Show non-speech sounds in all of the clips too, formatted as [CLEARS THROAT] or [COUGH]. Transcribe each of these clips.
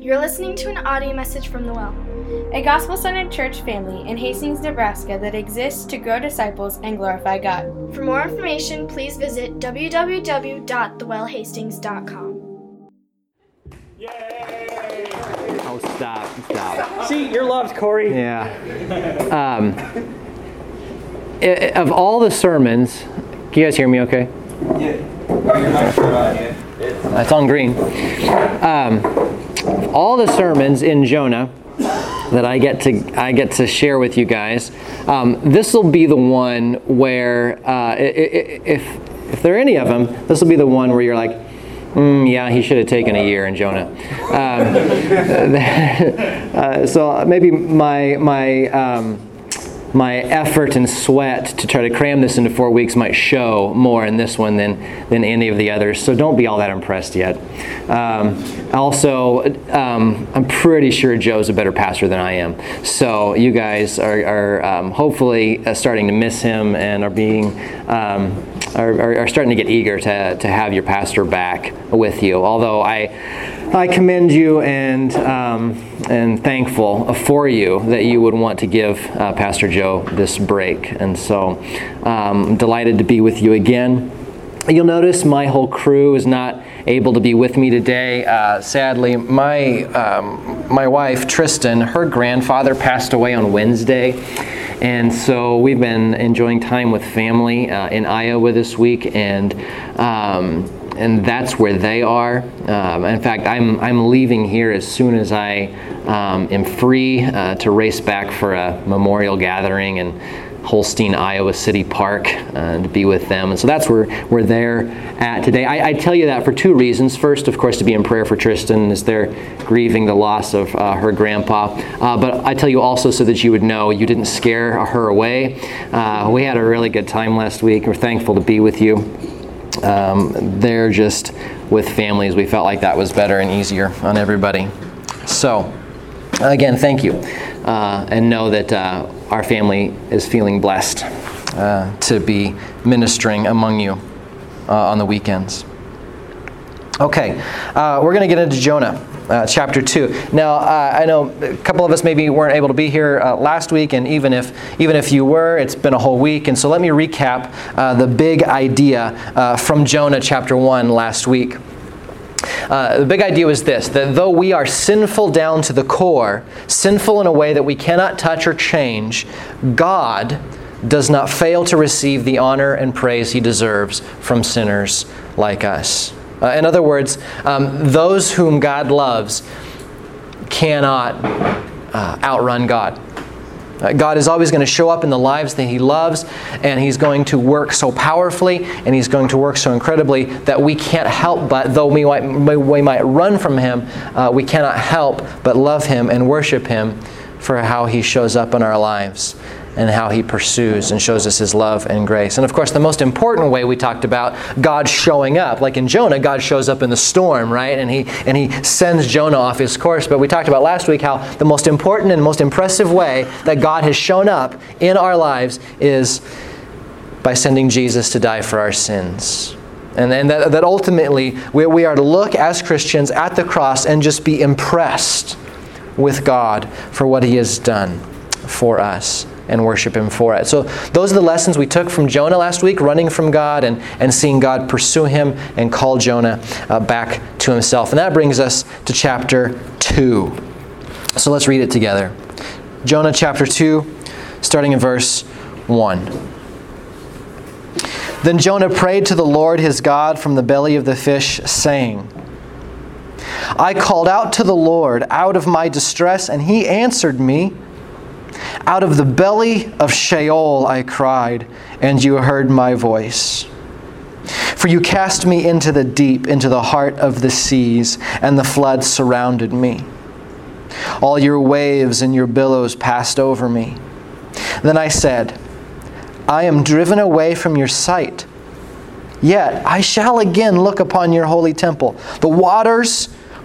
You're listening to an audio message from The Well, a gospel centered church family in Hastings, Nebraska that exists to grow disciples and glorify God. For more information, please visit www.thewellhastings.com. Yay! Oh, stop, stop. See, you're loved, Cory. Yeah. Um, of all the sermons, can you guys hear me okay? Yeah. Oh, It's on green. Um, all the sermons in Jonah that I get to I get to share with you guys, um, this will be the one where uh, if if there are any of them, this will be the one where you're like, mm, yeah, he should have taken a year in Jonah. Um, [LAUGHS] uh, so maybe my my. Um, my effort and sweat to try to cram this into four weeks might show more in this one than, than any of the others. So don't be all that impressed yet. Um, also, um, I'm pretty sure Joe's a better pastor than I am. So you guys are, are um, hopefully uh, starting to miss him and are being um, are, are, starting to get eager to, to have your pastor back with you. Although I I commend you and um, and thankful for you that you would want to give uh, Pastor Joe this break. And so, um, delighted to be with you again. You'll notice my whole crew is not able to be with me today. Uh, sadly, my um, my wife Tristan, her grandfather passed away on Wednesday. And so we've been enjoying time with family uh, in Iowa this week, and um, and that's where they are. Um, in fact, I'm, I'm leaving here as soon as I um, am free uh, to race back for a memorial gathering in Holstein, Iowa City Park, uh, to be with them. And so that's where, where they're at today. I, I, tell you that for two reasons. First, of course, to be in prayer for Tristan as they're grieving the loss of uh, her grandpa. Uh, but I tell you also so that you would know you didn't scare her away. Uh, we had a really good time last week. We're thankful to be with you um, there just with families, we felt like that was better and easier on everybody. So, again, thank you. Uh, and know that uh, our family is feeling blessed uh, to be ministering among you uh, on the weekends. Okay, uh, we're going to get into Jonah uh, chapter 2. Now, uh, I know a couple of us maybe weren't able to be here uh, last week, and even if, even if you were, it's been a whole week. And so let me recap uh, the big idea uh, from Jonah chapter 1 last week. Uh, the big idea was this that though we are sinful down to the core, sinful in a way that we cannot touch or change, God does not fail to receive the honor and praise he deserves from sinners like us. Uh, in other words, um, those whom God loves cannot uh, outrun God. Uh, God is always going to show up in the lives that He loves, and He's going to work so powerfully, and He's going to work so incredibly that we can't help but, though we might, we might run from Him, uh, we cannot help but love Him and worship Him for how He shows up in our lives and how he pursues and shows us his love and grace. And of course, the most important way we talked about God showing up, like in Jonah, God shows up in the storm, right? And he and he sends Jonah off his course. But we talked about last week how the most important and most impressive way that God has shown up in our lives is by sending Jesus to die for our sins. And, and that, that ultimately we, we are to look as Christians at the cross and just be impressed with God for what he has done for us and worship Him for it. So, those are the lessons we took from Jonah last week running from God and, and seeing God pursue him and call Jonah uh, back to himself. And that brings us to chapter 2. So, let's read it together. Jonah chapter 2, starting in verse 1. Then Jonah prayed to the Lord his God from the belly of the fish, saying, I called out to the Lord out of my distress, and he answered me. Out of the belly of Sheol I cried, and you heard my voice. For you cast me into the deep, into the heart of the seas, and the floods surrounded me. All your waves and your billows passed over me. Then I said, I am driven away from your sight. Yet I shall again look upon your holy temple. The waters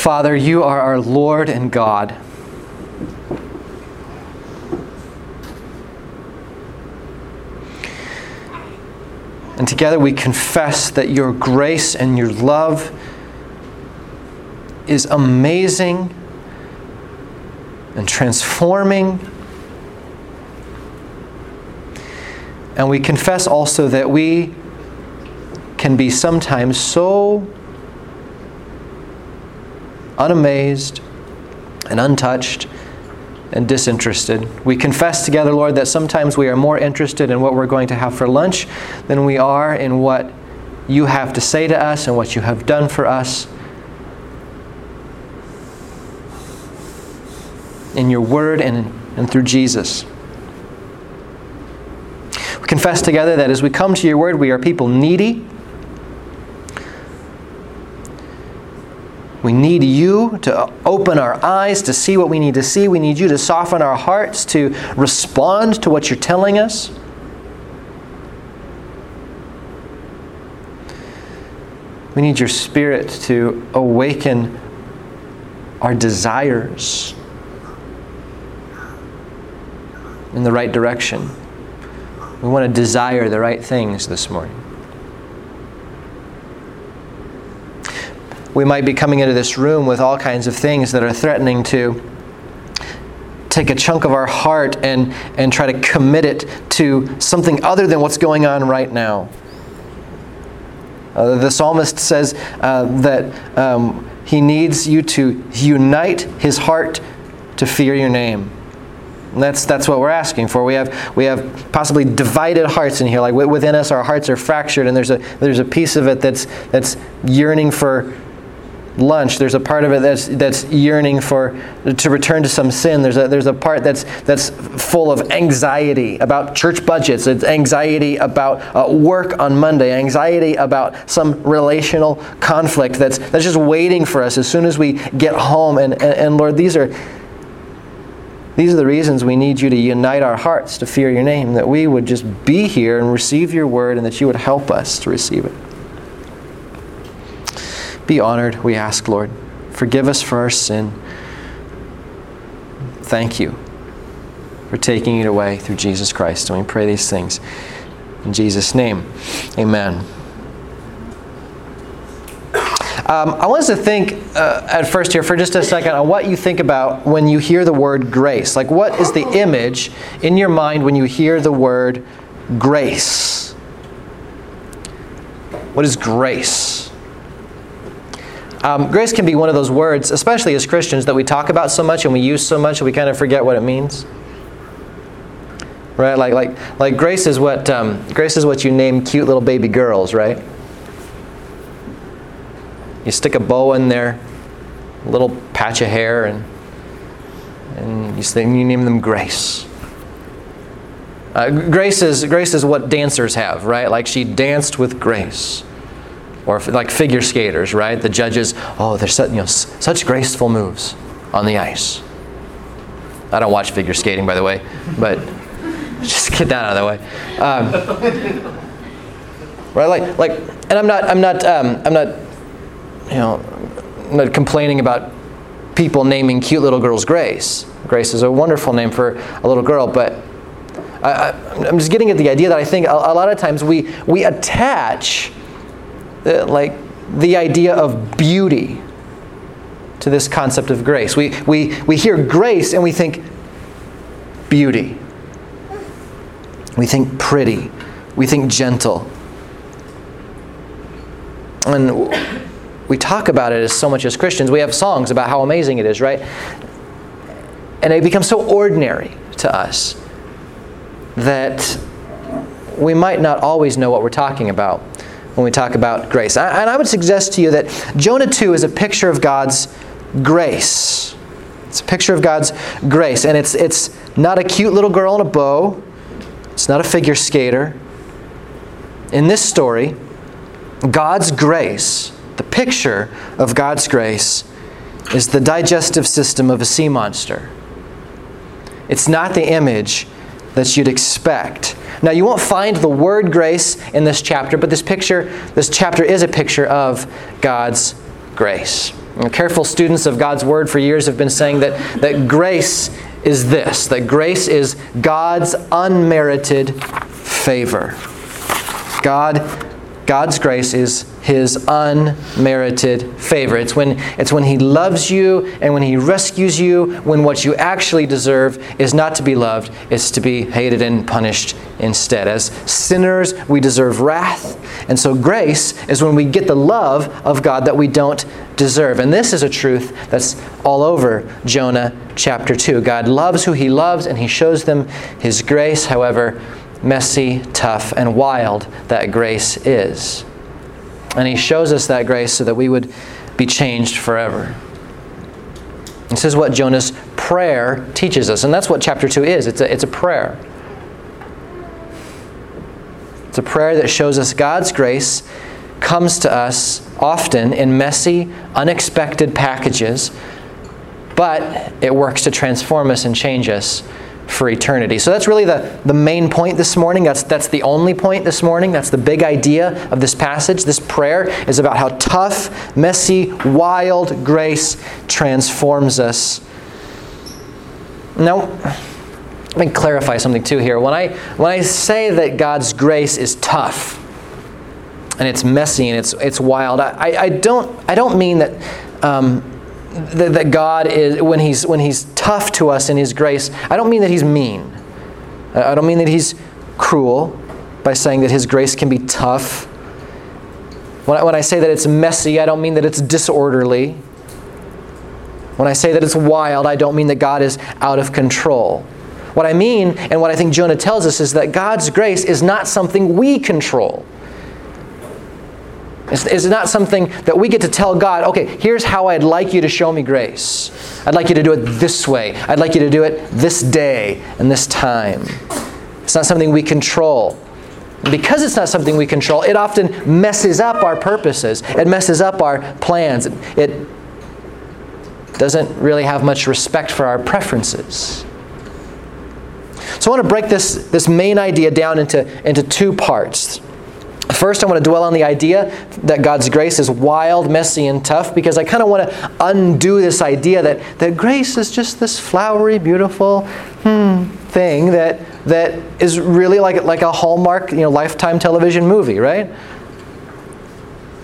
Father, you are our Lord and God. And together we confess that your grace and your love is amazing and transforming. And we confess also that we can be sometimes so unamazed and untouched and disinterested. We confess together, Lord, that sometimes we are more interested in what we're going to have for lunch than we are in what you have to say to us and what you have done for us. In your word and, and through Jesus. We confess together that as we come to your word, we are people needy. We need you to open our eyes to see what we need to see. We need you to soften our hearts to respond to what you're telling us. We need your spirit to awaken our desires in the right direction. We want to desire the right things this morning. We might be coming into this room with all kinds of things that are threatening to take a chunk of our heart and, and try to commit it to something other than what's going on right now. Uh, the psalmist says uh, that um, he needs you to unite his heart to fear your name. And that's, that's what we're asking for. We have, we have possibly divided hearts in here. Like within us, our hearts are fractured, and there's a, there's a piece of it that's, that's yearning for lunch. There's a part of it that's, that's yearning for to return to some sin. There's a, there's a part that's, that's full of anxiety about church budgets. It's anxiety about uh, work on Monday. Anxiety about some relational conflict that's, that's just waiting for us as soon as we get home. And, and, and Lord, these are these are the reasons we need you to unite our hearts to fear your name, that we would just be here and receive your word, and that you would help us to receive it. Be honored, we ask, Lord. Forgive us for our sin. Thank you for taking it away through Jesus Christ. And we pray these things in Jesus' name. Amen. Um, I want us to think uh, at first here for just a second on what you think about when you hear the word grace. Like, what is the image in your mind when you hear the word grace? What is grace? Um, grace can be one of those words, especially as Christians, that we talk about so much and we use so much and we kind of forget what it means. Right? Like, like, like grace is what um, grace is what you name cute little baby girls, right? You stick a bow in there, a little patch of hair, and and you, say, you name them Grace. Uh, grace is grace is what dancers have, right? Like she danced with grace, or like figure skaters, right? The judges, oh, they're such, you know, such graceful moves on the ice. I don't watch figure skating, by the way, but [LAUGHS] just get that out of the way. Um, right, like, like, and I'm not, I'm not, um, I'm not you know, I'm not complaining about people naming cute little girls Grace. Grace is a wonderful name for a little girl, but I, am just getting at the idea that I think a, a lot of times we, we attach the, like the idea of beauty to this concept of grace. We, we, we hear grace and we think beauty. We think pretty. We think gentle. And we talk about it as so much as Christians. We have songs about how amazing it is, right? And it becomes so ordinary to us that we might not always know what we're talking about when we talk about grace. And I would suggest to you that Jonah 2 is a picture of God's grace. It's a picture of God's grace. And it's, it's not a cute little girl in a bow, it's not a figure skater. In this story, God's grace, the picture of God's grace, is the digestive system of a sea monster. It's not the image that you'd expect. Now, you won't find the word grace in this chapter, but this picture, this chapter is a picture of God's grace. And careful students of God's word for years have been saying that, that grace is this that grace is God's unmerited favor. God God's grace is his unmerited favor. It's when, it's when he loves you and when he rescues you, when what you actually deserve is not to be loved, it's to be hated and punished instead. As sinners, we deserve wrath. And so grace is when we get the love of God that we don't deserve. And this is a truth that's all over Jonah chapter 2. God loves who he loves and he shows them his grace. However, messy, tough, and wild that grace is. And He shows us that grace so that we would be changed forever. This is what Jonah's prayer teaches us. And that's what chapter 2 is it's a, it's a prayer. It's a prayer that shows us God's grace comes to us often in messy, unexpected packages, but it works to transform us and change us for eternity. So that's really the, the main point this morning. That's, that's the only point this morning. That's the big idea of this passage. This prayer is about how tough, messy, wild grace transforms us. Now, let me clarify something too here. When I, when I say that God's grace is tough, and it's messy and it's, it's wild, I, I, don't, I don't mean that um, that, that God is, when he's, when he's tough to us in His grace, I don't mean that He's mean. I don't mean that He's cruel by saying that His grace can be tough. When I, when I say that it's messy, I don't mean that it's disorderly. When I say that it's wild, I don't mean that God is out of control. What I mean, and what I think Jonah tells us, is that God's grace is not something we control. It's, it's, not something that we get to tell God, okay, here's how I'd like you to show me grace. I'd like you to do it this way. I'd like you to do it this day and this time. It's not something we control. Because it's not something we control, it often messes up our purposes. It messes up our plans. It, doesn't really have much respect for our preferences. So I want to break this, this main idea down into, into two parts. First, I want to dwell on the idea that God's grace is wild, messy, and tough because I kind of want to undo this idea that, that grace is just this flowery, beautiful hmm, thing that, that is really like, like a Hallmark, you know, lifetime television movie, right?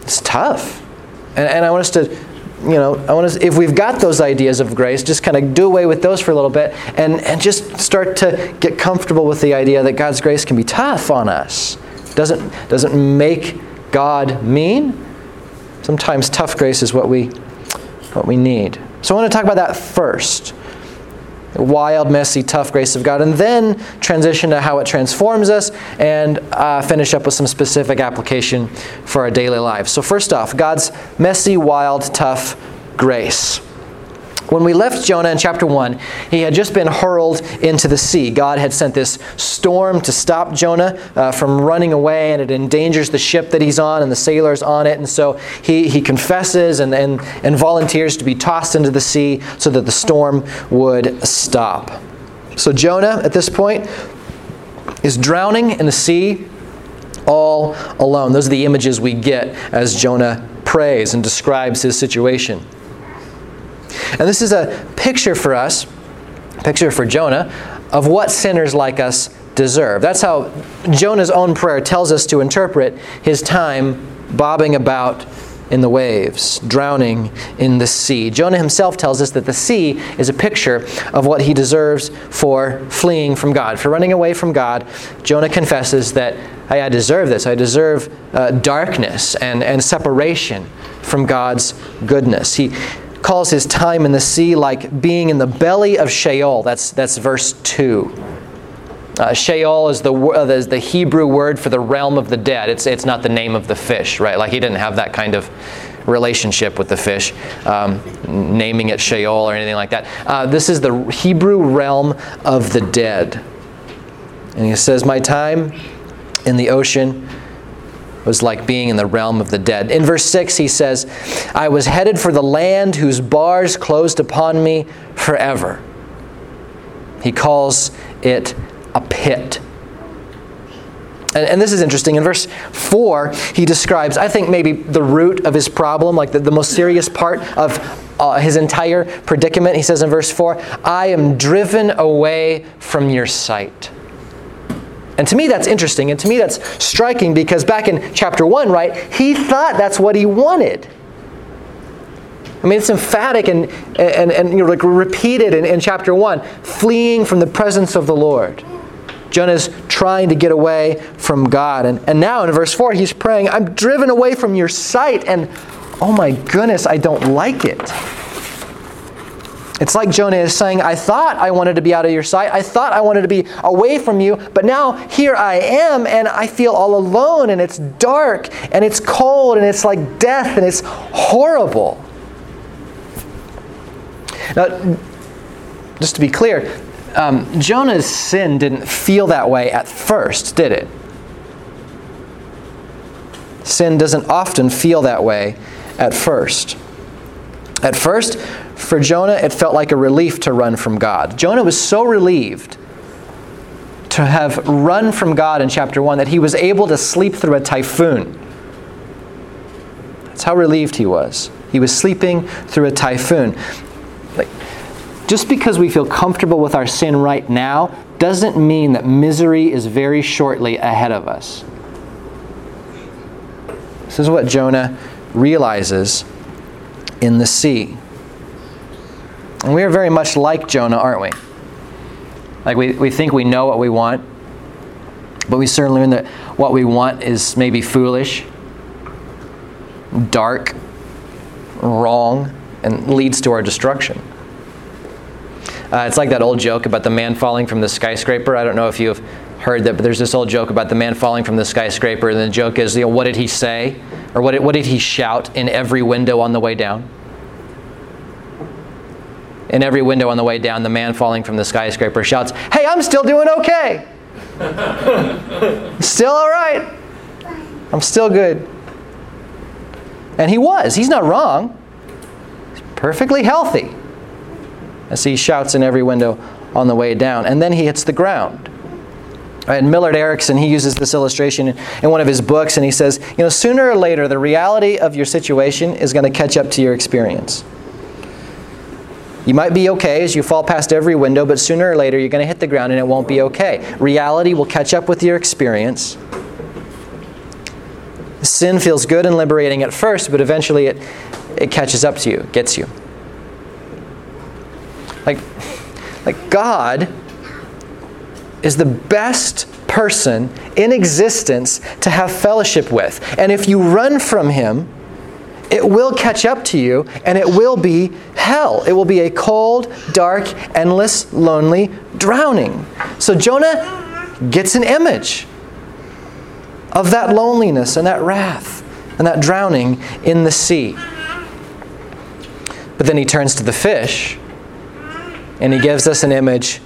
It's tough. And, and I want us to, you know, I want us, if we've got those ideas of grace, just kind of do away with those for a little bit and, and just start to get comfortable with the idea that God's grace can be tough on us doesn't, doesn't make God mean. Sometimes tough grace is what we, what we need. So I want to talk about that first. Wild, messy, tough grace of God, and then transition to how it transforms us and uh, finish up with some specific application for our daily lives. So, first off, God's messy, wild, tough grace. When we left Jonah in chapter 1, he had just been hurled into the sea. God had sent this storm to stop Jonah uh, from running away, and it endangers the ship that he's on and the sailors on it. And so he, he confesses and, and, and volunteers to be tossed into the sea so that the storm would stop. So Jonah, at this point, is drowning in the sea all alone. Those are the images we get as Jonah prays and describes his situation. And this is a picture for us, picture for Jonah, of what sinners like us deserve. That's how Jonah's own prayer tells us to interpret his time bobbing about in the waves, drowning in the sea. Jonah himself tells us that the sea is a picture of what he deserves for fleeing from God, for running away from God. Jonah confesses that I deserve this. I deserve uh, darkness and, and separation from God's goodness. He calls his time in the sea like being in the belly of Sheol. That's, that's verse 2. Uh, Sheol is the, uh, is the Hebrew word for the realm of the dead. It's, it's not the name of the fish, right? Like he didn't have that kind of relationship with the fish, um, naming it Sheol or anything like that. Uh, this is the Hebrew realm of the dead. And he says, My time in the ocean was like being in the realm of the dead. In verse 6, he says, I was headed for the land whose bars closed upon me forever. He calls it a pit. And, and, this is interesting. In verse 4, he describes, I think, maybe the root of his problem, like the, the most serious part of uh, his entire predicament. He says in verse 4, I am driven away from your sight. And to me, that's interesting. And to me, that's striking because back in chapter 1, right, he thought that's what he wanted. I mean, it's emphatic and, and, and you know, like repeated in, in chapter 1 fleeing from the presence of the Lord. Jonah's trying to get away from God. And, and now in verse 4, he's praying, I'm driven away from your sight, and oh my goodness, I don't like it. It's like Jonah is saying, I thought I wanted to be out of your sight. I thought I wanted to be away from you, but now here I am, and I feel all alone, and it's dark, and it's cold, and it's like death, and it's horrible. Now, just to be clear, um, Jonah's sin didn't feel that way at first, did it? Sin doesn't often feel that way at first. At first, for Jonah, it felt like a relief to run from God. Jonah was so relieved to have run from God in chapter 1 that he was able to sleep through a typhoon. That's how relieved he was. He was sleeping through a typhoon. Like, just because we feel comfortable with our sin right now doesn't mean that misery is very shortly ahead of us. This is what Jonah realizes in the sea. And we are very much like Jonah, aren't we? Like we, we think we know what we want, but we certainly learn that what we want is maybe foolish, dark, wrong, and leads to our destruction. Uh, it's like that old joke about the man falling from the skyscraper. I don't know if you've heard that, but there's this old joke about the man falling from the skyscraper, and the joke is, you know, what did he say? Or what did, what did he shout in every window on the way down? In every window on the way down, the man falling from the skyscraper shouts, Hey, I'm still doing okay. [LAUGHS] still all right. I'm still good. And he was. He's not wrong. He's perfectly healthy as he shouts in every window on the way down. And then he hits the ground. And Millard Erickson, he uses this illustration in one of his books, and he says, you know, sooner or later, the reality of your situation is going to catch up to your experience. You might be okay as you fall past every window, but sooner or later, you're going to hit the ground and it won't be okay. Reality will catch up with your experience. Sin feels good and liberating at first, but eventually it, it catches up to you, gets you. Like, like God is the best person in existence to have fellowship with. And if you run from him, it will catch up to you and it will be hell. It will be a cold, dark, endless, lonely drowning. So Jonah gets an image of that loneliness and that wrath and that drowning in the sea. But then he turns to the fish and he gives us an image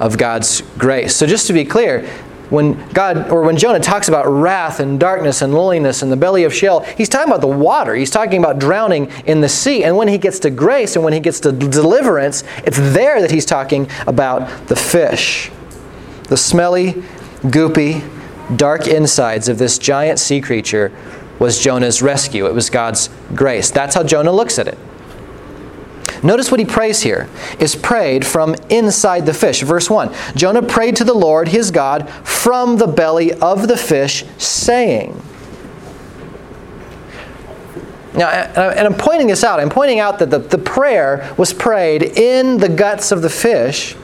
of God's grace. So just to be clear, when God or when Jonah talks about wrath and darkness and loneliness and the belly of Sheol, he's talking about the water. He's talking about drowning in the sea. And when he gets to grace and when he gets to deliverance, it's there that he's talking about the fish. The smelly, goopy, dark insides of this giant sea creature was Jonah's rescue. It was God's grace. That's how Jonah looks at it. Notice what he prays here is prayed from inside the fish. Verse 1 Jonah prayed to the Lord his God from the belly of the fish, saying, now, and I'm pointing this out. I'm pointing out that the, the prayer was prayed in the guts of the fish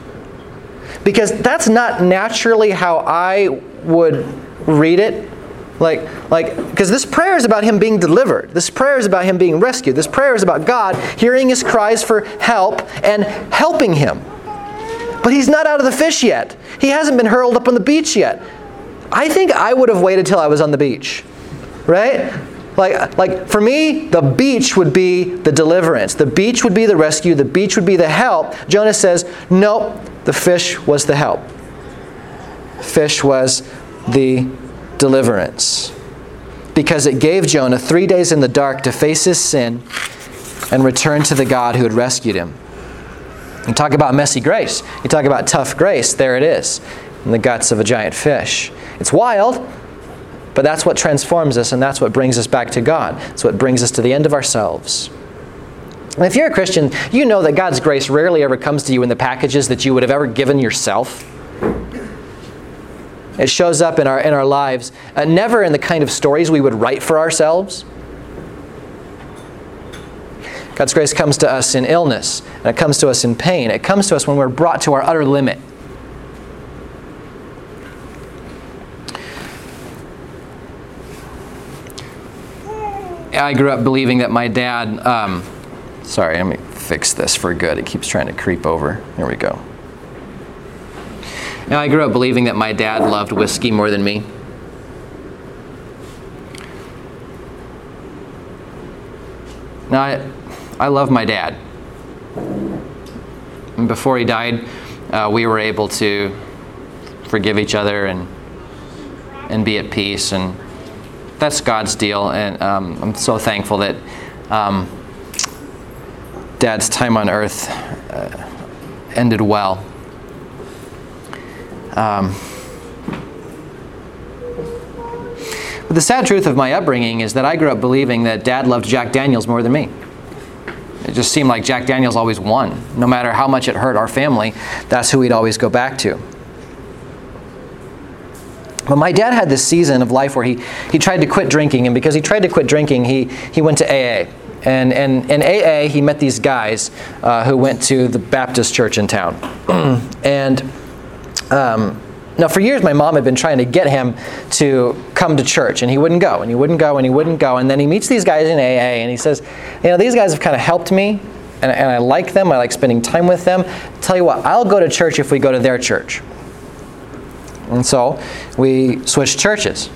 because that's not naturally how I would read it Like, like, because this prayer is about him being delivered. This prayer is about him being rescued. This prayer is about God hearing his cries for help and helping him. But he's not out of the fish yet. He hasn't been hurled up on the beach yet. I think I would have waited till I was on the beach, right? Like, like for me, the beach would be the deliverance. The beach would be the rescue. The beach would be the help. Jonah says, nope, the fish was the help. Fish was the deliverance. Because it gave Jonah three days in the dark to face his sin and return to the God who had rescued him. You talk about messy grace. You talk about tough grace. There it is in the guts of a giant fish. It's wild, but that's what transforms us and that's what brings us back to God. It's what brings us to the end of ourselves. And if you're a Christian, you know that God's grace rarely ever comes to you in the packages that you would have ever given yourself. It shows up in our, in our lives, uh, never in the kind of stories we would write for ourselves. God's grace comes to us in illness, and it comes to us in pain. It comes to us when we're brought to our utter limit. I grew up believing that my dad. Um, sorry, let me fix this for good. It keeps trying to creep over. There we go. Now, I grew up believing that my dad loved whiskey more than me. Now, I, I love my dad. And before he died, uh, we were able to forgive each other and, and be at peace. And that's God's deal. And um, I'm so thankful that um, Dad's time on earth uh, ended well. Um, but the sad truth of my upbringing is that I grew up believing that Dad loved Jack Daniels more than me. It just seemed like Jack Daniels always won. No matter how much it hurt our family, that's who we'd always go back to. But my dad had this season of life where he, he tried to quit drinking, and because he tried to quit drinking, he, he went to AA. And, and in AA, he met these guys uh, who went to the Baptist church in town. [CLEARS THROAT] and um, now, for years, my mom had been trying to get him to come to church, and he wouldn't go, and he wouldn't go, and he wouldn't go. And then he meets these guys in AA, and he says, You know, these guys have kind of helped me, and, and I like them. I like spending time with them. Tell you what, I'll go to church if we go to their church. And so we switched churches.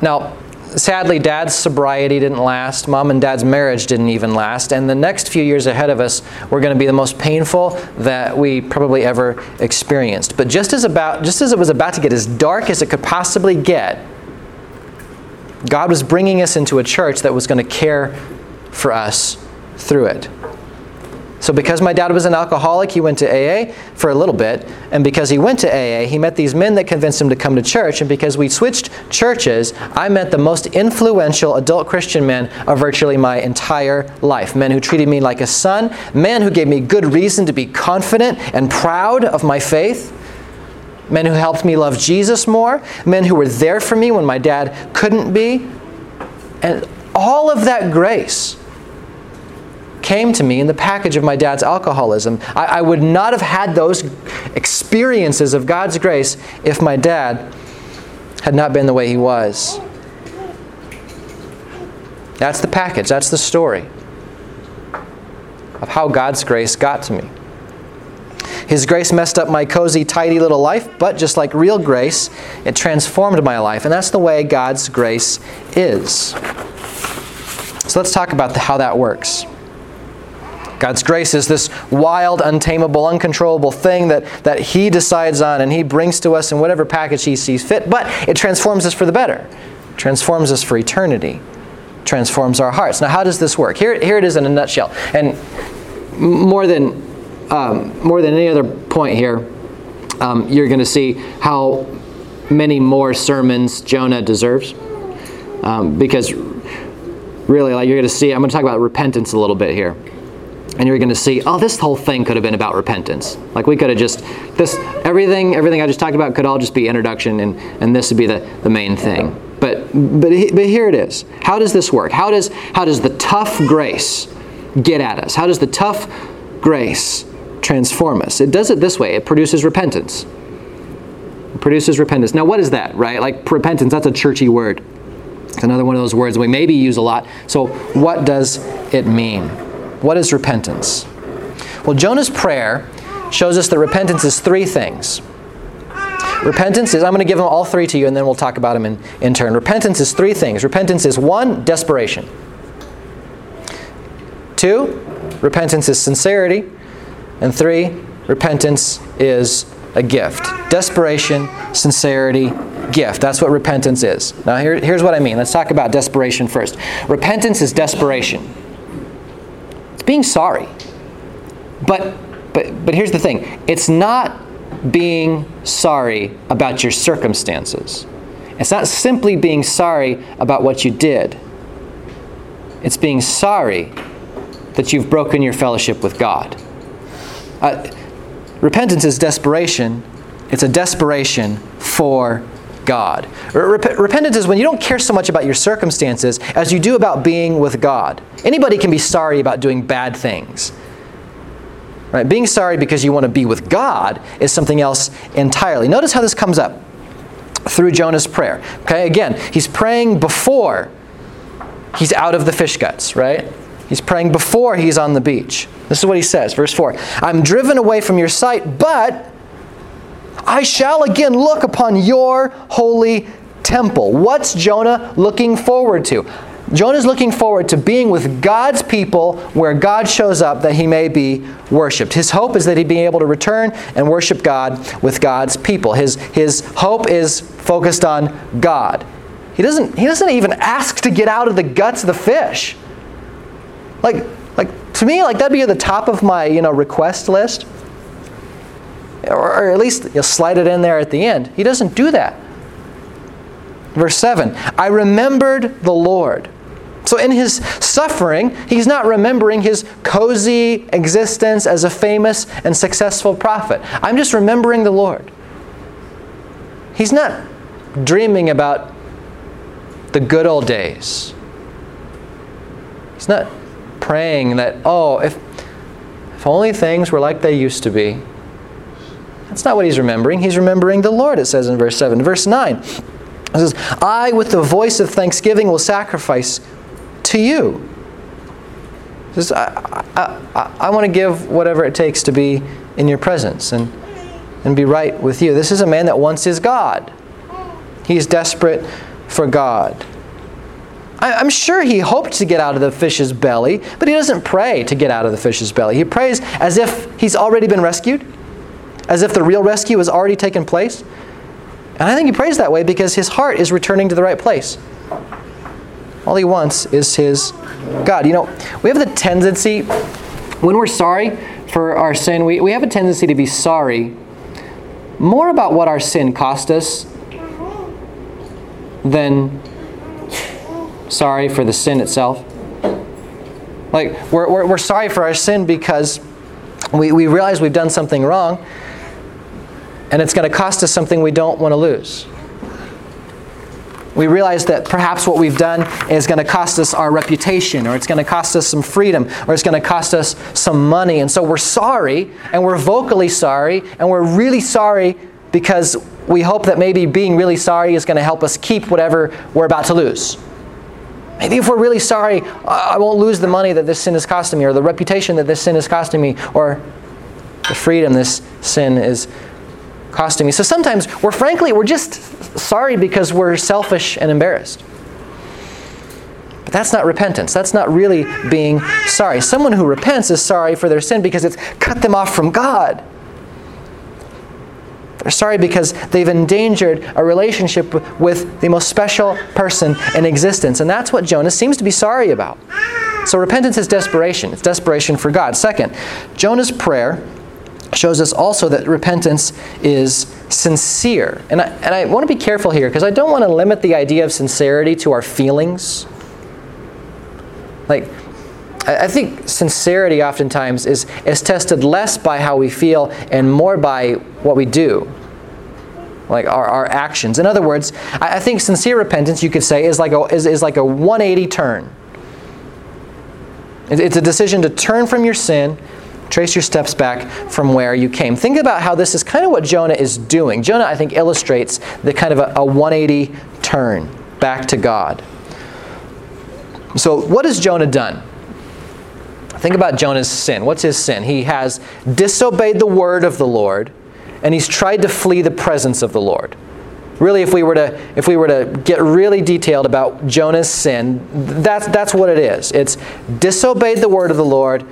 Now, sadly, dad's sobriety didn't last. Mom and dad's marriage didn't even last. And the next few years ahead of us were going to be the most painful that we probably ever experienced. But just as, about, just as it was about to get as dark as it could possibly get, God was bringing us into a church that was going to care for us through it. So, because my dad was an alcoholic, he went to AA for a little bit. And because he went to AA, he met these men that convinced him to come to church. And because we switched churches, I met the most influential adult Christian men of virtually my entire life. Men who treated me like a son, men who gave me good reason to be confident and proud of my faith. Men who helped me love Jesus more, men who were there for me when my dad couldn't be. And all of that grace came to me in the package of my dad's alcoholism. I, I, would not have had those experiences of God's grace if my dad had not been the way he was. That's the package, that's the story of how God's grace got to me. His grace messed up my cozy, tidy little life, but just like real grace, it transformed my life. And that's the way God's grace is. So let's talk about the, how that works. God's grace is this wild, untamable, uncontrollable thing that, that He decides on and He brings to us in whatever package He sees fit, but it transforms us for the better, transforms us for eternity, transforms our hearts. Now, how does this work? Here, here it is in a nutshell. And more than, um, more than any other point here, um, you're going to see how many more sermons Jonah deserves. Um, because really, like you're going to see, I'm going to talk about repentance a little bit here and you're going to see, oh, this whole thing could have been about repentance. Like we could have just this everything everything I just talked about could all just be introduction, and and this would be the the main thing. But but but here it is. How does this work? How does how does the tough grace get at us? How does the tough grace transform us? It does it this way. It produces repentance. produces repentance. Now, what is that, right? Like repentance, that's a churchy word. It's another one of those words we maybe use a lot. So, what does it mean? What is repentance? Well, Jonah's prayer shows us that repentance is three things. Repentance is, I'm going to give them all three to you and then we'll talk about them in, in turn. Repentance is three things. Repentance is one, desperation. Two, repentance is sincerity. And three, repentance is a gift. Desperation, sincerity, gift. That's what repentance is. Now, here, here's what I mean. Let's talk about desperation first. Repentance is desperation, being sorry. But, but, but here's the thing it's not being sorry about your circumstances, it's not simply being sorry about what you did. It's being sorry that you've broken your fellowship with God. Uh, repentance is desperation. It's a desperation for God. Rep- repentance is when you don't care so much about your circumstances as you do about being with God. Anybody can be sorry about doing bad things. Right? Being sorry because you want to be with God is something else entirely. Notice how this comes up through Jonah's prayer. Okay, again, he's praying before he's out of the fish guts, right? He's praying before he's on the beach. This is what he says, verse 4 I'm driven away from your sight, but I shall again look upon your holy temple. What's Jonah looking forward to? Jonah's looking forward to being with God's people where God shows up that he may be worshiped. His hope is that he'd be able to return and worship God with God's people. His, his hope is focused on God. He doesn't, he doesn't even ask to get out of the guts of the fish. Like, like to me, like that'd be at the top of my you know request list. Or, or at least you'll slide it in there at the end. He doesn't do that. Verse 7 I remembered the Lord. So, in his suffering, he's not remembering his cozy existence as a famous and successful prophet. I'm just remembering the Lord. He's not dreaming about the good old days. He's not praying that, oh, if, if only things were like they used to be. That's not what he's remembering. He's remembering the Lord, it says in verse 7. Verse 9, it says, I, with the voice of thanksgiving, will sacrifice to you. Says, I, I, I, I want to give whatever it takes to be in your presence and, and be right with you. This is a man that wants his God. He's desperate for God. I'm sure he hoped to get out of the fish's belly, but he doesn't pray to get out of the fish's belly. He prays as if he's already been rescued, as if the real rescue has already taken place. And I think he prays that way because his heart is returning to the right place. All he wants is his God. You know, we have the tendency, when we're sorry for our sin, we, we have a tendency to be sorry more about what our sin cost us than sorry for the sin itself. Like, we're, we're, we're sorry for our sin because we, we realize we've done something wrong and it's going to cost us something we don't want to lose. We realize that perhaps what we've done is going to cost us our reputation, or it's going to cost us some freedom, or it's going to cost us some money. And so we're sorry, and we're vocally sorry, and we're really sorry because we hope that maybe being really sorry is going to help us keep whatever we're about to lose. Maybe if we're really sorry, I won't lose the money that this sin is costing me, or the reputation that this sin is costing me, or the freedom this sin is costing me. So sometimes we're frankly, we're just sorry because we're selfish and embarrassed. But that's not repentance. That's not really being sorry. Someone who repents is sorry for their sin because it's cut them off from God. They're sorry because they've endangered a relationship with the most special person in existence. And that's what Jonah seems to be sorry about. So repentance is desperation. It's desperation for God. Second, Jonah's prayer shows us also that repentance is sincere. And I, and I want to be careful here because I don't want to limit the idea of sincerity to our feelings. Like, I think sincerity oftentimes is, is tested less by how we feel and more by what we do, like our, our actions. In other words, I, I think sincere repentance, you could say, is like a, is, is like a 180 turn. It's a decision to turn from your sin Trace your steps back from where you came. Think about how this is kind of what Jonah is doing. Jonah, I think, illustrates the kind of a, a 180 turn back to God. So, what has Jonah done? Think about Jonah's sin. What's his sin? He has disobeyed the word of the Lord and he's tried to flee the presence of the Lord. Really, if we were to, if we were to get really detailed about Jonah's sin, that's, that's what it is. It's disobeyed the word of the Lord,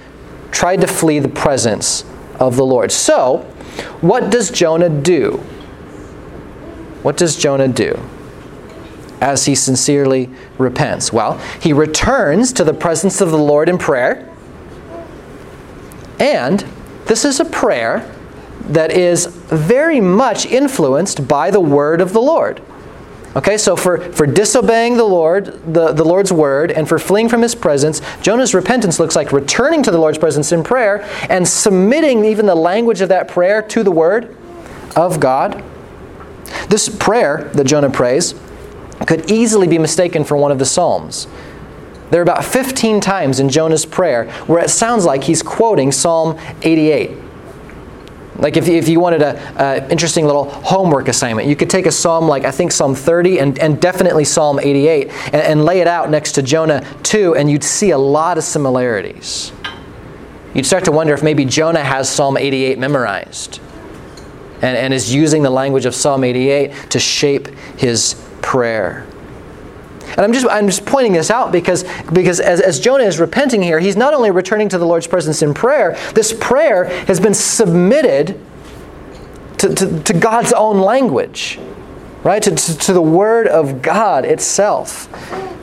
tried to flee the presence of the Lord. So, what does Jonah do? What does Jonah do as he sincerely repents? Well, he returns to the presence of the Lord in prayer. And this is a prayer that is very much influenced by the word of the Lord. Okay, so for, for disobeying the Lord, the, the Lord's word, and for fleeing from his presence, Jonah's repentance looks like returning to the Lord's presence in prayer and submitting even the language of that prayer to the word of God. This prayer that Jonah prays could easily be mistaken for one of the Psalms. There are about 15 times in Jonah's prayer where it sounds like he's quoting Psalm 88. Like if, if you wanted an interesting little homework assignment, you could take a psalm like I think Psalm 30 and, and definitely Psalm 88 and, and lay it out next to Jonah 2 and you'd see a lot of similarities. You'd start to wonder if maybe Jonah has Psalm 88 memorized and, and is using the language of Psalm 88 to shape his prayer. And I'm just, I'm just pointing this out because, because as, as Jonah is repenting here, he's not only returning to the Lord's presence in prayer, this prayer has been submitted to, to, to God's own language, right? To, to, to the Word of God itself.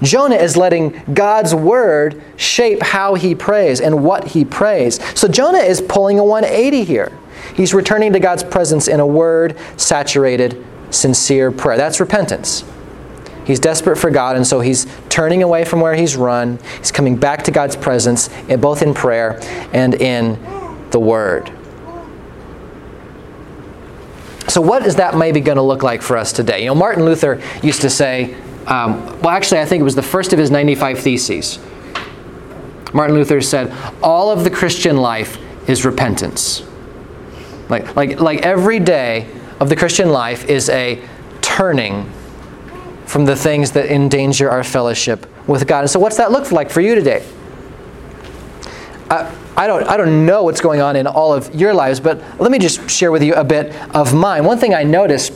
Jonah is letting God's Word shape how he prays and what he prays. So Jonah is pulling a 180 here. He's returning to God's presence in a word saturated, sincere prayer. That's repentance. He's desperate for God, and so he's turning away from where he's run. He's coming back to God's presence, both in prayer and in the Word. So, what is that maybe going to look like for us today? You know, Martin Luther used to say, um, well, actually, I think it was the first of his 95 Theses. Martin Luther said, All of the Christian life is repentance. Like, like, like every day of the Christian life is a turning from the things that endanger our fellowship with God. And so, what's that look like for you today? I don't, I don't know what's going on in all of your lives, but let me just share with you a bit of mine. One thing I notice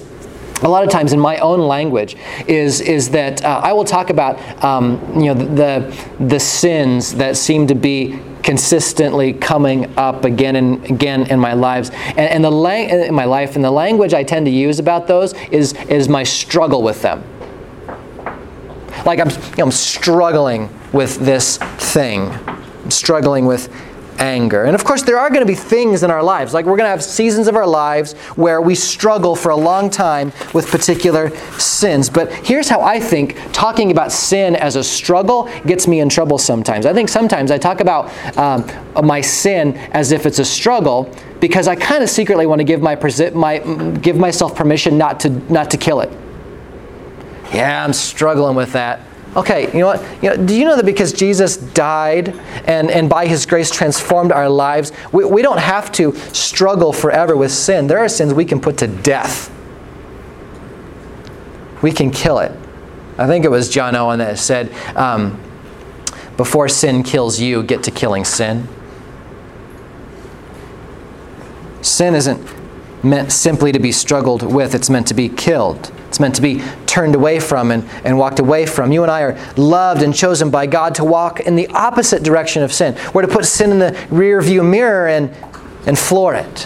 a lot of times in my own language is, is that uh, I will talk about um, you know, the, the sins that seem to be consistently coming up again and again in my lives and, and the lang- in my life and the language I tend to use about those is, is my struggle with them like I'm, you know, I'm struggling with this thing. I'm struggling with anger. And of course, there are going to be things in our lives. Like we're going to have seasons of our lives where we struggle for a long time with particular sins. But here's how I think talking about sin as a struggle gets me in trouble sometimes. I think sometimes I talk about um, my sin as if it's a struggle because I kind of secretly want to give, my, my, give myself permission not to, not to kill it. Yeah, I'm struggling with that. Okay, you know what? You know, do you know that because Jesus died and, and by his grace transformed our lives, we, we don't have to struggle forever with sin. There are sins we can put to death. We can kill it. I think it was John Owen that said, um, before sin kills you, get to killing sin. Sin isn't meant simply to be struggled with, it's meant to be killed. It's meant to be turned away from and, and walked away from. You and I are loved and chosen by God to walk in the opposite direction of sin. We're to put sin in the rear view mirror and, and floor it.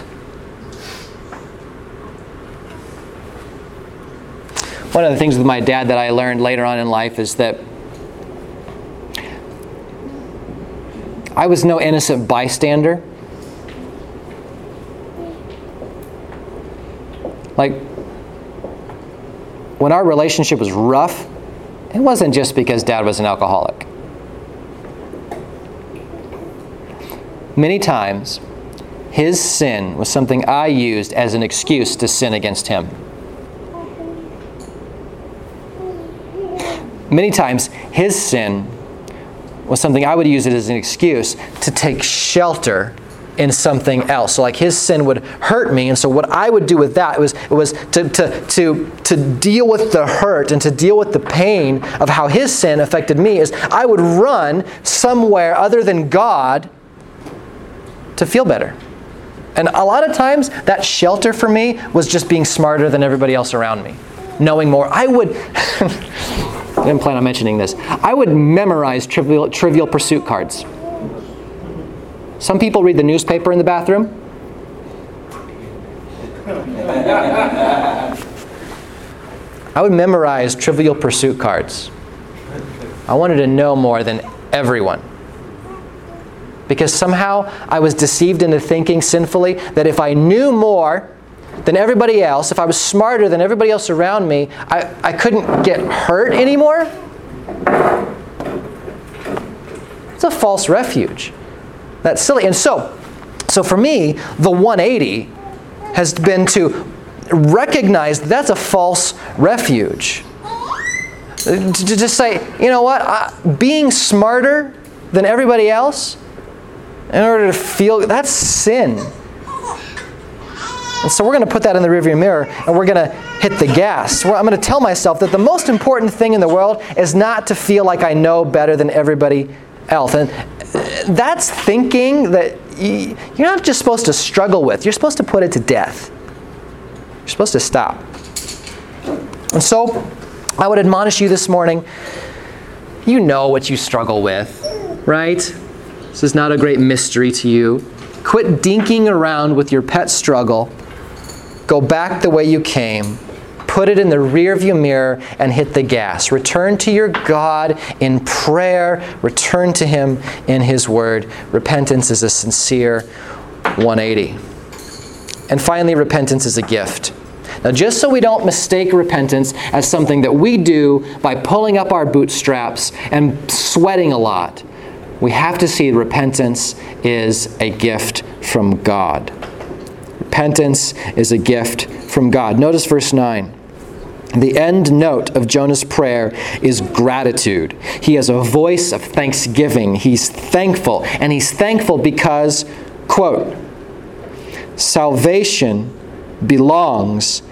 One of the things with my dad that I learned later on in life is that I was no innocent bystander. Like, when our relationship was rough, it wasn't just because dad was an alcoholic. Many times, his sin was something I used as an excuse to sin against him. Many times, his sin was something I would use it as an excuse to take shelter in something else. So like his sin would hurt me, and so what I would do with that was it was to to to to deal with the hurt and to deal with the pain of how his sin affected me is I would run somewhere other than God to feel better. And a lot of times that shelter for me was just being smarter than everybody else around me. Knowing more. I would [LAUGHS] I didn't plan on mentioning this. I would memorize trivial, trivial pursuit cards. Some people read the newspaper in the bathroom. I would memorize trivial pursuit cards. I wanted to know more than everyone. Because somehow I was deceived into thinking sinfully that if I knew more than everybody else, if I was smarter than everybody else around me, I, I couldn't get hurt anymore. It's a false refuge. That's silly. And so, so for me, the 180 has been to recognize that's a false refuge. To just say, you know what, I, being smarter than everybody else in order to feel that's sin. And so we're going to put that in the rearview mirror and we're going to hit the gas. I'm going to tell myself that the most important thing in the world is not to feel like I know better than everybody else. And that's thinking that you're not just supposed to struggle with, you're supposed to put it to death. You're supposed to stop. And so I would admonish you this morning you know what you struggle with, right? This is not a great mystery to you. Quit dinking around with your pet struggle Go back the way you came. Put it in the rearview mirror and hit the gas. Return to your God in prayer. Return to Him in His Word. Repentance is a sincere 180. And finally, repentance is a gift. Now, just so we don't mistake repentance as something that we do by pulling up our bootstraps and sweating a lot, we have to see repentance is a gift from God. Repentance is a gift from God. Notice verse 9. The end note of Jonah's prayer is gratitude. He has a voice of thanksgiving. He's thankful. And he's thankful because, quote, salvation belongs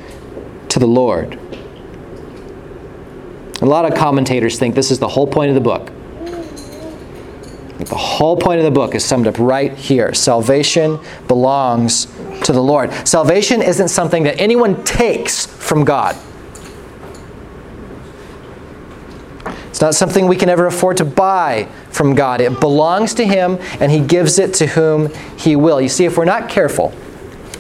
to the Lord. A lot of commentators think this is the whole point of the book. The whole point of the book is summed up right here. Salvation belongs to the Lord. Salvation isn't something that anyone takes from God. It's not something we can ever afford to buy from God. It belongs to Him, and He gives it to whom He will. You see, if we're not careful,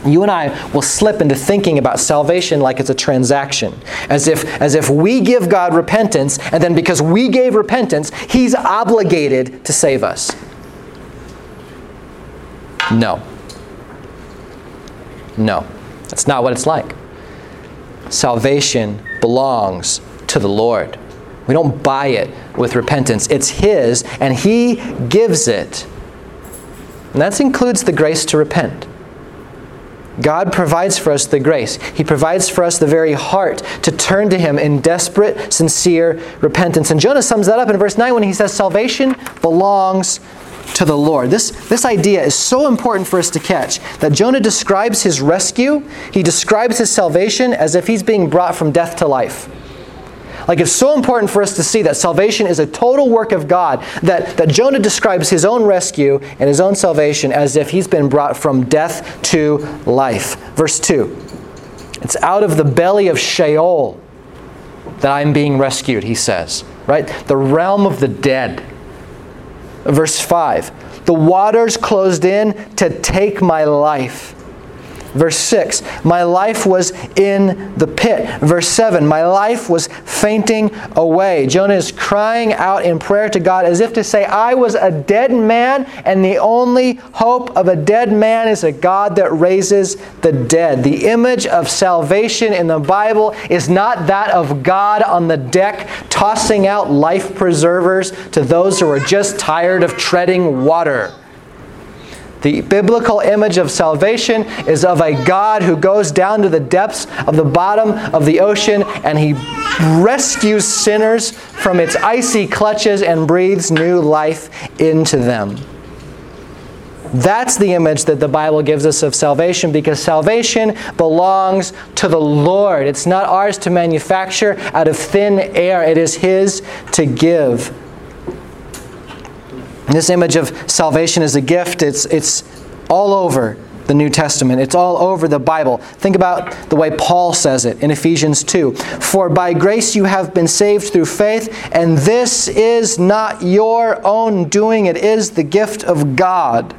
you and I will slip into thinking about salvation like it's a transaction. As if, as if we give God repentance, and then because we gave repentance, He's obligated to save us. No. No. That's not what it's like. Salvation belongs to the Lord. We don't buy it with repentance. It's His, and He gives it. And that includes the grace to repent. God provides for us the grace. He provides for us the very heart to turn to Him in desperate, sincere repentance. And Jonah sums that up in verse 9 when he says, Salvation belongs to the Lord. This, this idea is so important for us to catch that Jonah describes his rescue, he describes his salvation as if he's being brought from death to life. Like it's so important for us to see that salvation is a total work of God, that, that Jonah describes his own rescue and his own salvation as if he's been brought from death to life. Verse 2 It's out of the belly of Sheol that I'm being rescued, he says, right? The realm of the dead. Verse 5 The waters closed in to take my life. Verse 6, my life was in the pit. Verse 7, my life was fainting away. Jonah is crying out in prayer to God as if to say, I was a dead man, and the only hope of a dead man is a God that raises the dead. The image of salvation in the Bible is not that of God on the deck tossing out life preservers to those who are just tired of treading water. The biblical image of salvation is of a God who goes down to the depths of the bottom of the ocean and he rescues sinners from its icy clutches and breathes new life into them. That's the image that the Bible gives us of salvation because salvation belongs to the Lord. It's not ours to manufacture out of thin air, it is His to give. This image of salvation as a gift, it's, it's all over the New Testament. It's all over the Bible. Think about the way Paul says it in Ephesians 2. For by grace you have been saved through faith, and this is not your own doing, it is the gift of God,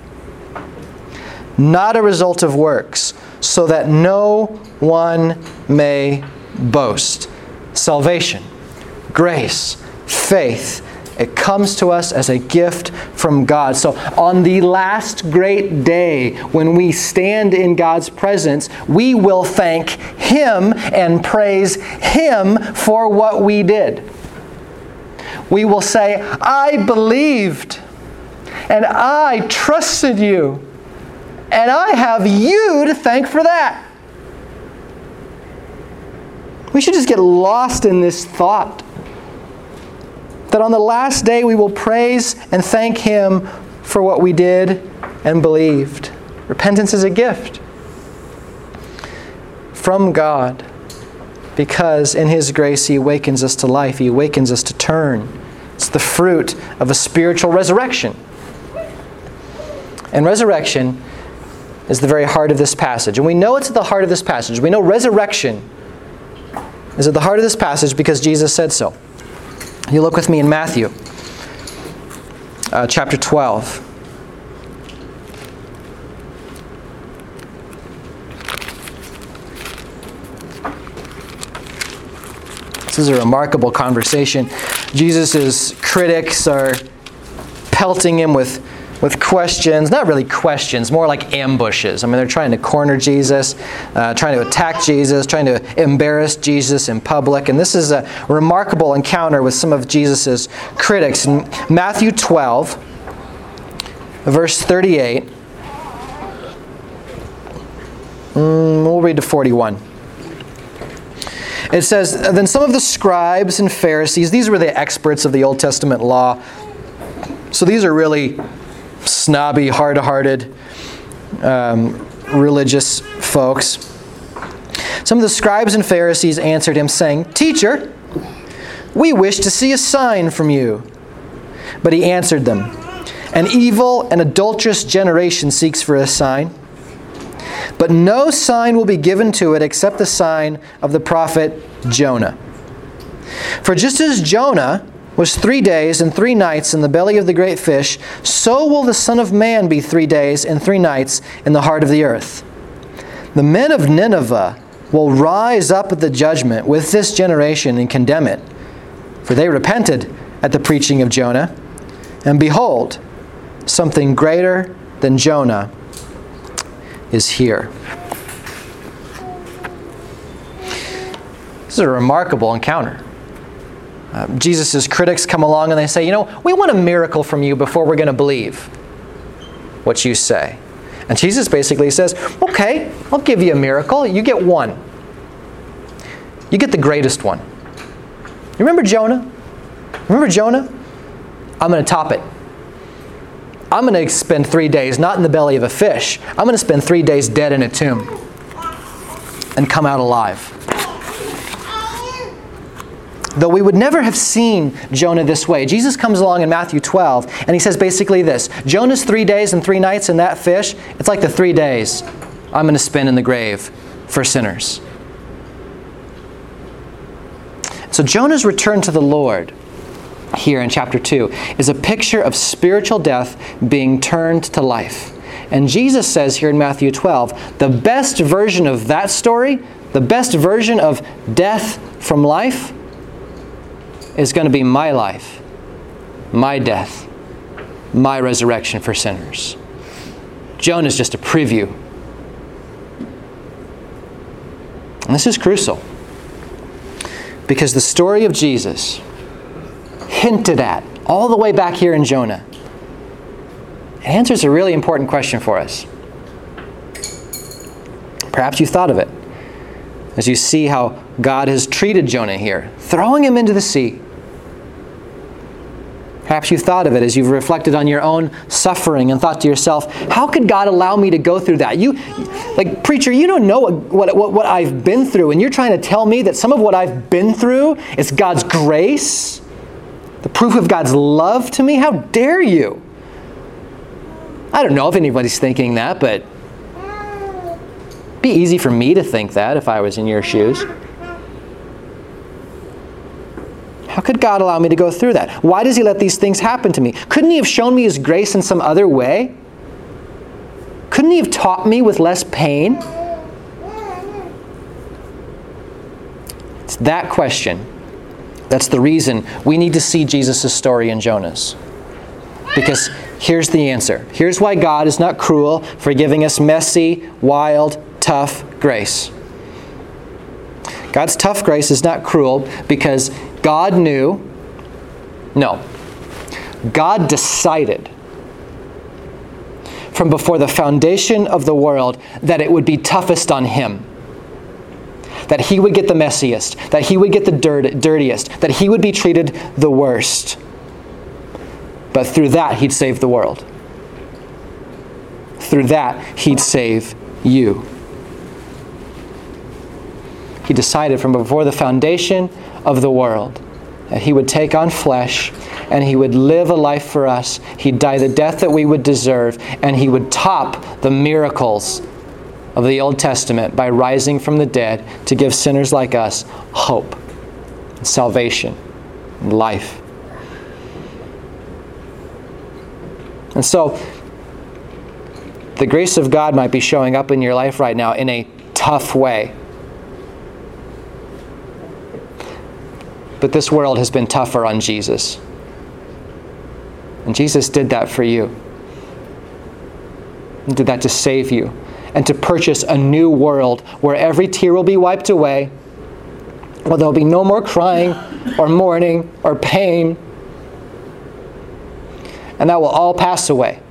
not a result of works, so that no one may boast. Salvation, grace, faith, it comes to us as a gift from God. So, on the last great day, when we stand in God's presence, we will thank Him and praise Him for what we did. We will say, I believed, and I trusted you, and I have you to thank for that. We should just get lost in this thought that on the last day we will praise and thank Him for what we did and believed. Repentance is a gift from God because in His grace He awakens us to life, He awakens us to turn. It's the fruit of a spiritual resurrection. And resurrection is the very heart of this passage. And we know it's at the heart of this passage. We know resurrection is at the heart of this passage because Jesus said so. You look with me in Matthew uh, chapter 12. This is a remarkable conversation. Jesus' critics are pelting him with with questions, not really questions, more like ambushes. I mean, they're trying to corner Jesus, uh, trying to attack Jesus, trying to embarrass Jesus in public. And this is a remarkable encounter with some of Jesus' critics. In Matthew 12, verse 38, mm, we'll read to 41. It says, Then some of the scribes and Pharisees, these were the experts of the Old Testament law. So these are really snobby, hard hearted um, religious folks. Some of the scribes and Pharisees answered him, saying, Teacher, we wish to see a sign from you. But he answered them, An evil and adulterous generation seeks for a sign, but no sign will be given to it except the sign of the prophet Jonah. For just as Jonah was three days and three nights in the belly of the great fish, so will the Son of Man be three days and three nights in the heart of the earth. The men of Nineveh will rise up at the judgment with this generation and condemn it, for they repented at the preaching of Jonah. And behold, something greater than Jonah is here. This is a remarkable encounter. Uh, Jesus' critics come along and they say, You know, we want a miracle from you before we're going to believe what you say. And Jesus basically says, Okay, I'll give you a miracle. You get one. You get the greatest one. You remember Jonah? Remember Jonah? I'm going to top it. I'm going to spend three days not in the belly of a fish. I'm going to spend three days dead in a tomb and come out alive. Though we would never have seen Jonah this way, Jesus comes along in Matthew 12 and he says basically this Jonah's three days and three nights in that fish, it's like the three days I'm going to spend in the grave for sinners. So Jonah's return to the Lord here in chapter 2 is a picture of spiritual death being turned to life. And Jesus says here in Matthew 12, the best version of that story, the best version of death from life, is going to be my life, my death, my resurrection for sinners. Jonah is just a preview. And this is crucial because the story of Jesus, hinted at all the way back here in Jonah, it answers a really important question for us. Perhaps you thought of it as you see how God has treated Jonah here, throwing him into the sea, Perhaps you thought of it as you've reflected on your own suffering and thought to yourself, how could God allow me to go through that? You, like, preacher, you don't know what, what, what, I've been through, and you're trying to tell me that some of what I've been through is God's grace, the proof of God's love to me? How dare you? I don't know if anybody's thinking that, but be easy for me to think that if I was in your shoes. How could God allow me to go through that? Why does He let these things happen to me? Couldn't He have shown me His grace in some other way? Couldn't He have taught me with less pain? It's that question. That's the reason we need to see Jesus' story in Jonah's. Because here's the answer. Here's why God is not cruel for giving us messy, wild, tough grace. God's tough grace is not cruel because God knew, no, God decided from before the foundation of the world that it would be toughest on him. That he would get the messiest, that he would get the dirt, dirtiest, that he would be treated the worst. But through that, he'd save the world. Through that, he'd save you. He decided from before the foundation of the world that he would take on flesh and he would live a life for us. He'd die the death that we would deserve, and he would top the miracles of the Old Testament by rising from the dead to give sinners like us hope, and salvation, and life. And so, the grace of God might be showing up in your life right now in a tough way. But this world has been tougher on Jesus. And Jesus did that for you. He did that to save you and to purchase a new world where every tear will be wiped away, where there'll be no more crying or mourning or pain. And that will all pass away.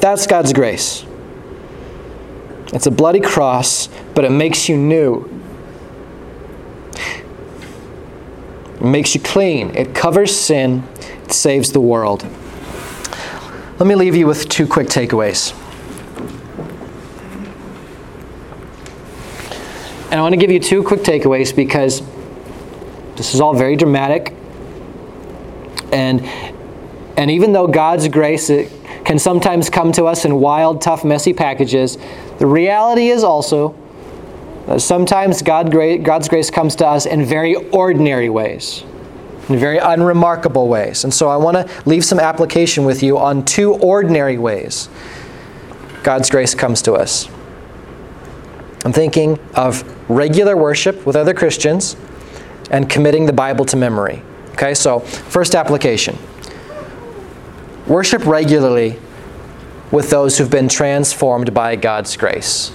That's God's grace. It's a bloody cross, but it makes you new. Makes you clean. It covers sin. It saves the world. Let me leave you with two quick takeaways. And I want to give you two quick takeaways because this is all very dramatic. And, and even though God's grace can sometimes come to us in wild, tough, messy packages, the reality is also sometimes God, God's grace comes to us in very ordinary ways in very unremarkable ways. And so I want to leave some application with you on two ordinary ways God's grace comes to us. I'm thinking of regular worship with other Christians and committing the Bible to memory. Okay, so first application worship regularly with those who've been transformed by God's grace.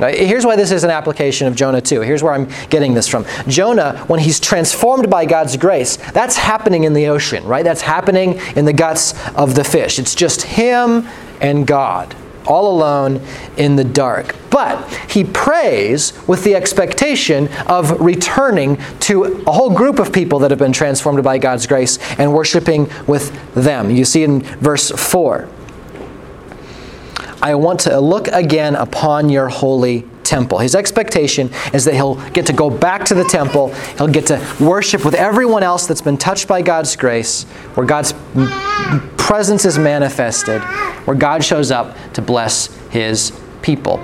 Here's why this is an application of Jonah 2. Here's where I'm getting this from. Jonah, when he's transformed by God's grace, that's happening in the ocean, right? That's happening in the guts of the fish. It's just him and God, all alone in the dark. But he prays with the expectation of returning to a whole group of people that have been transformed by God's grace and worshiping with them. You see in verse 4. I want to look again upon your holy temple. His expectation is that he'll get to go back to the temple, he'll get to worship with everyone else that's been touched by God's grace, where God's presence is manifested, where God shows up to bless his people.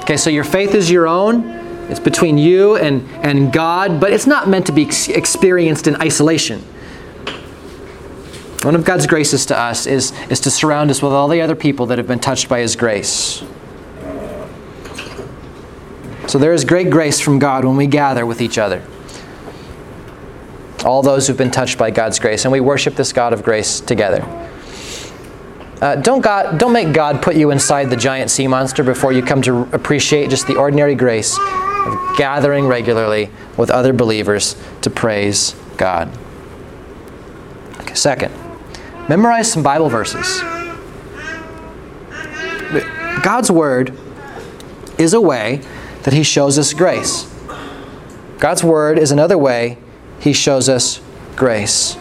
Okay, so your faith is your own. It's between you and, and God, but it's not meant to be ex- experienced in isolation. One of God's graces to us is, is to surround us with all the other people that have been touched by His grace. So there is great grace from God when we gather with each other. All those who've been touched by God's grace, and we worship this God of grace together. Uh, don't, God, don't make God put you inside the giant sea monster before you come to appreciate just the ordinary grace of gathering regularly with other believers to praise God. Okay, second, Memorize some Bible verses. God's Word is a way that He shows us grace. God's Word is another way he shows us grace.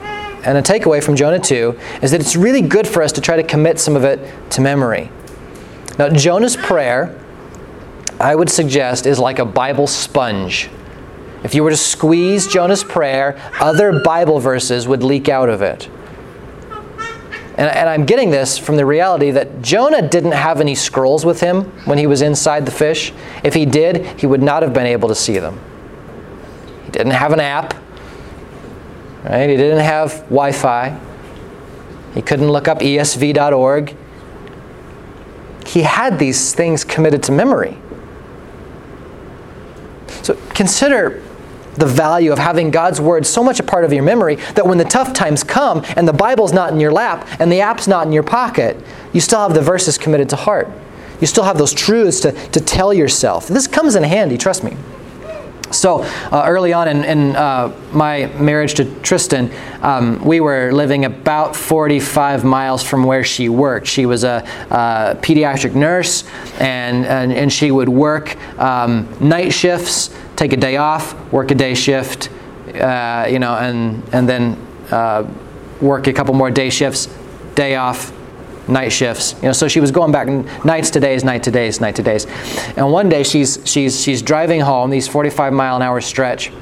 And a takeaway from Jonah 2 is that it's really good for us to try to commit some of it to memory. Now, Jonah's prayer, I would suggest, is like a Bible sponge. If you were to squeeze Jonah's prayer, other Bible verses would leak out of it. And, and, I'm getting this from the reality that Jonah didn't have any scrolls with him when he was inside the fish. If he did, he would not have been able to see them. He didn't have an app, right? He didn't have Wi Fi. He couldn't look up esv.org. He had these things committed to memory. So consider the value of having God's Word so much a part of your memory that when the tough times come and the Bible's not in your lap and the app's not in your pocket, you still have the verses committed to heart. You still have those truths to, to tell yourself. This comes in handy, trust me. So uh, early on in, in uh, my marriage to Tristan, um, we were living about 45 miles from where she worked. She was a, a pediatric nurse, and, and, and, she would work um, night shifts, take a day off, work a day shift, uh, you know, and, and then uh, work a couple more day shifts, day off, night shifts. You know, so she was going back nights to days, night to days, night to days. And one day she's she's she's driving home these 45 mile an hour stretch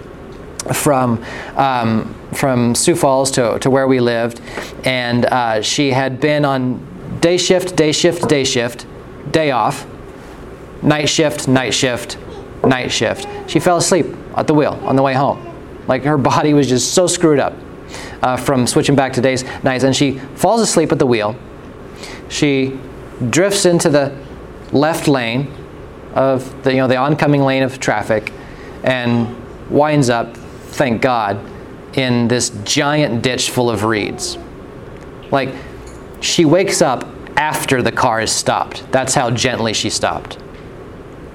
from um, from Sioux Falls to, to where we lived, and uh, she had been on day shift, day shift, day shift, day off, night shift, night shift, night shift. She fell asleep at the wheel on the way home. Like her [LAUGHS] body was just so screwed up uh, from switching back to days, nights, and she falls asleep at the wheel she drifts into the left lane of the, you know, the oncoming lane of traffic and winds up, thank God, in this giant ditch full of reeds. Like, she wakes up after the car is stopped. That's how gently she stopped.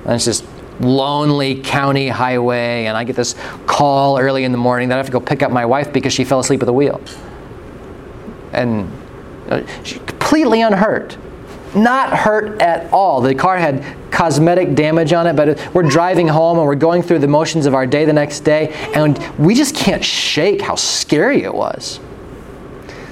And it's just lonely county highway, and I get this call early in the morning that I have to go pick up my wife because she fell asleep at the wheel. And uh, she, completely unhurt. Not hurt at all. The car had cosmetic damage on it, but we're driving home and we're going through the motions of our day the next day, and we just can't shake how scary it was.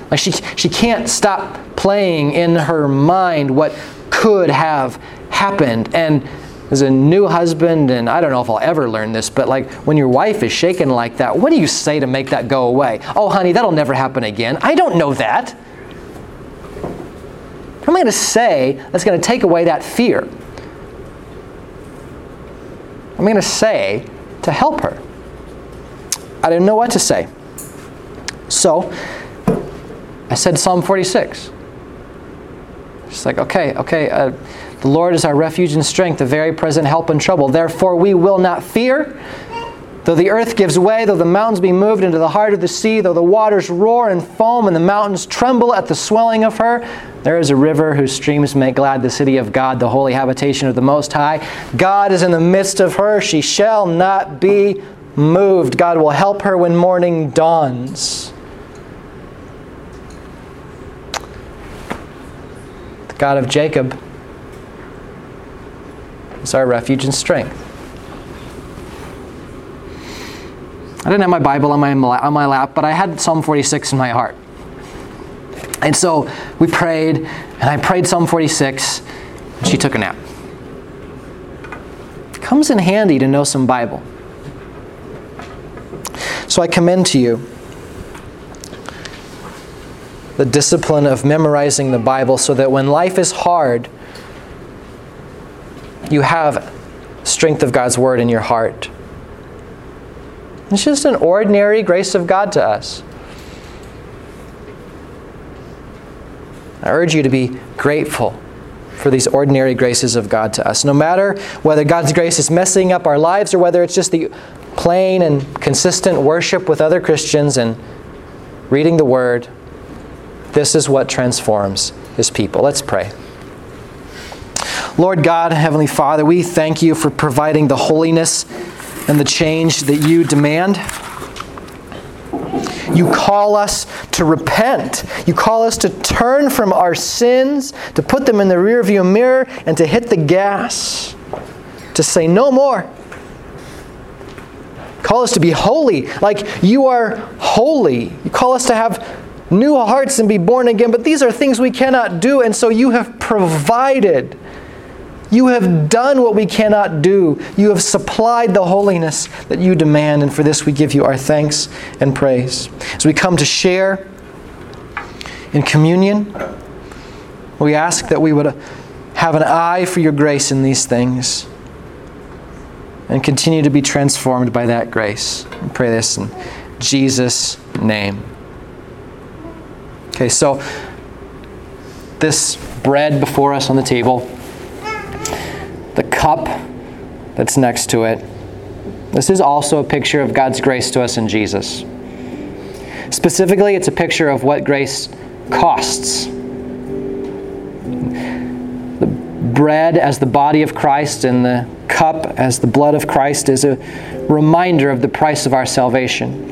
Like she, she can't stop playing in her mind what could have happened. And as a new husband, and I don't know if I'll ever learn this, but like when your wife is shaken like that, what do you say to make that go away? Oh, honey, that'll never happen again. I don't know that. What am I going to say that's going to take away that fear? What am I going to say to help her? I didn't know what to say. So I said Psalm 46. She's like, okay, okay, uh, the Lord is our refuge and strength, a very present help in trouble. Therefore, we will not fear. Though the earth gives way, though the mountains be moved into the heart of the sea, though the waters roar and foam and the mountains tremble at the swelling of her, there is a river whose streams make glad the city of God, the holy habitation of the Most High. God is in the midst of her. She shall not be moved. God will help her when morning dawns. The God of Jacob is our refuge and strength. I didn't have my Bible on my, on my lap, but I had Psalm 46 in my heart. And so we prayed, and I prayed Psalm 46, and she took a nap. It comes in handy to know some Bible. So I commend to you the discipline of memorizing the Bible so that when life is hard, you have strength of God's Word in your heart. It's just an ordinary grace of God to us. I urge you to be grateful for these ordinary graces of God to us. No matter whether God's grace is messing up our lives or whether it's just the plain and consistent worship with other Christians and reading the Word, this is what transforms His people. Let's pray. Lord God, Heavenly Father, we thank you for providing the holiness and the change that you demand. You call us to repent. You call us to turn from our sins, to put them in the rearview mirror, and to hit the gas, to say no more. call us to be holy, like you are holy. You call us to have new hearts and be born again, but these are things we cannot do, and so you have provided. You have done what we cannot do. You have supplied the holiness that you demand, and for this we give you our thanks and praise. As we come to share in communion, we ask that we would uh, have an eye for your grace in these things and continue to be transformed by that grace. We pray this in Jesus' name. Okay, so this bread before us on the table, the cup that's next to it, this is also a picture of God's grace to us in Jesus. Specifically, it's a picture of what grace costs. The bread as the body of Christ and the cup as the blood of Christ is a reminder of the price of our salvation.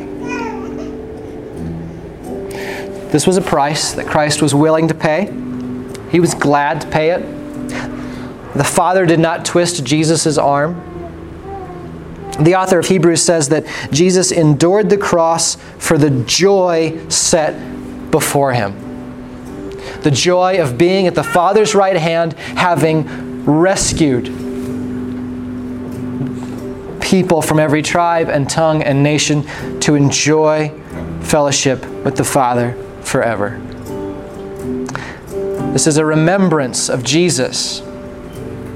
This was a price that Christ was willing to pay. He was glad to pay it. The Father did not twist Jesus' arm. The author of Hebrews says that Jesus endured the cross for the joy set before him. The joy of being at the Father's right hand, having rescued people from every tribe and tongue and nation to enjoy fellowship with the Father forever. This is a remembrance of Jesus,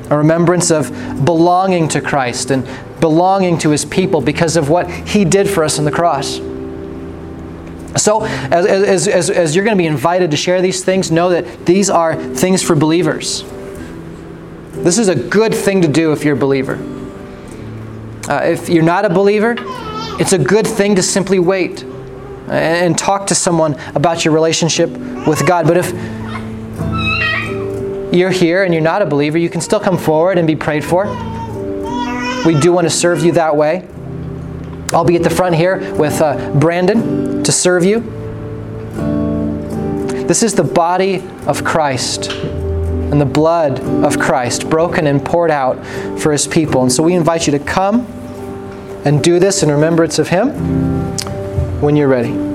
a remembrance of belonging to Christ and belonging to his people because of what he did for us on the cross. So, as, as, as, as, you're going to be invited to share these things, know that these are things for believers. This is a good thing to do if you're a believer. Uh, if you're not a believer, it's a good thing to simply wait and, and talk to someone about your relationship with God. But if you're here and you're not a believer, you can still come forward and be prayed for. We do want to serve you that way. I'll be at the front here with uh, Brandon to serve you. This is the body of Christ and the blood of Christ broken and poured out for his people. And so we invite you to come and do this in remembrance of him when you're ready.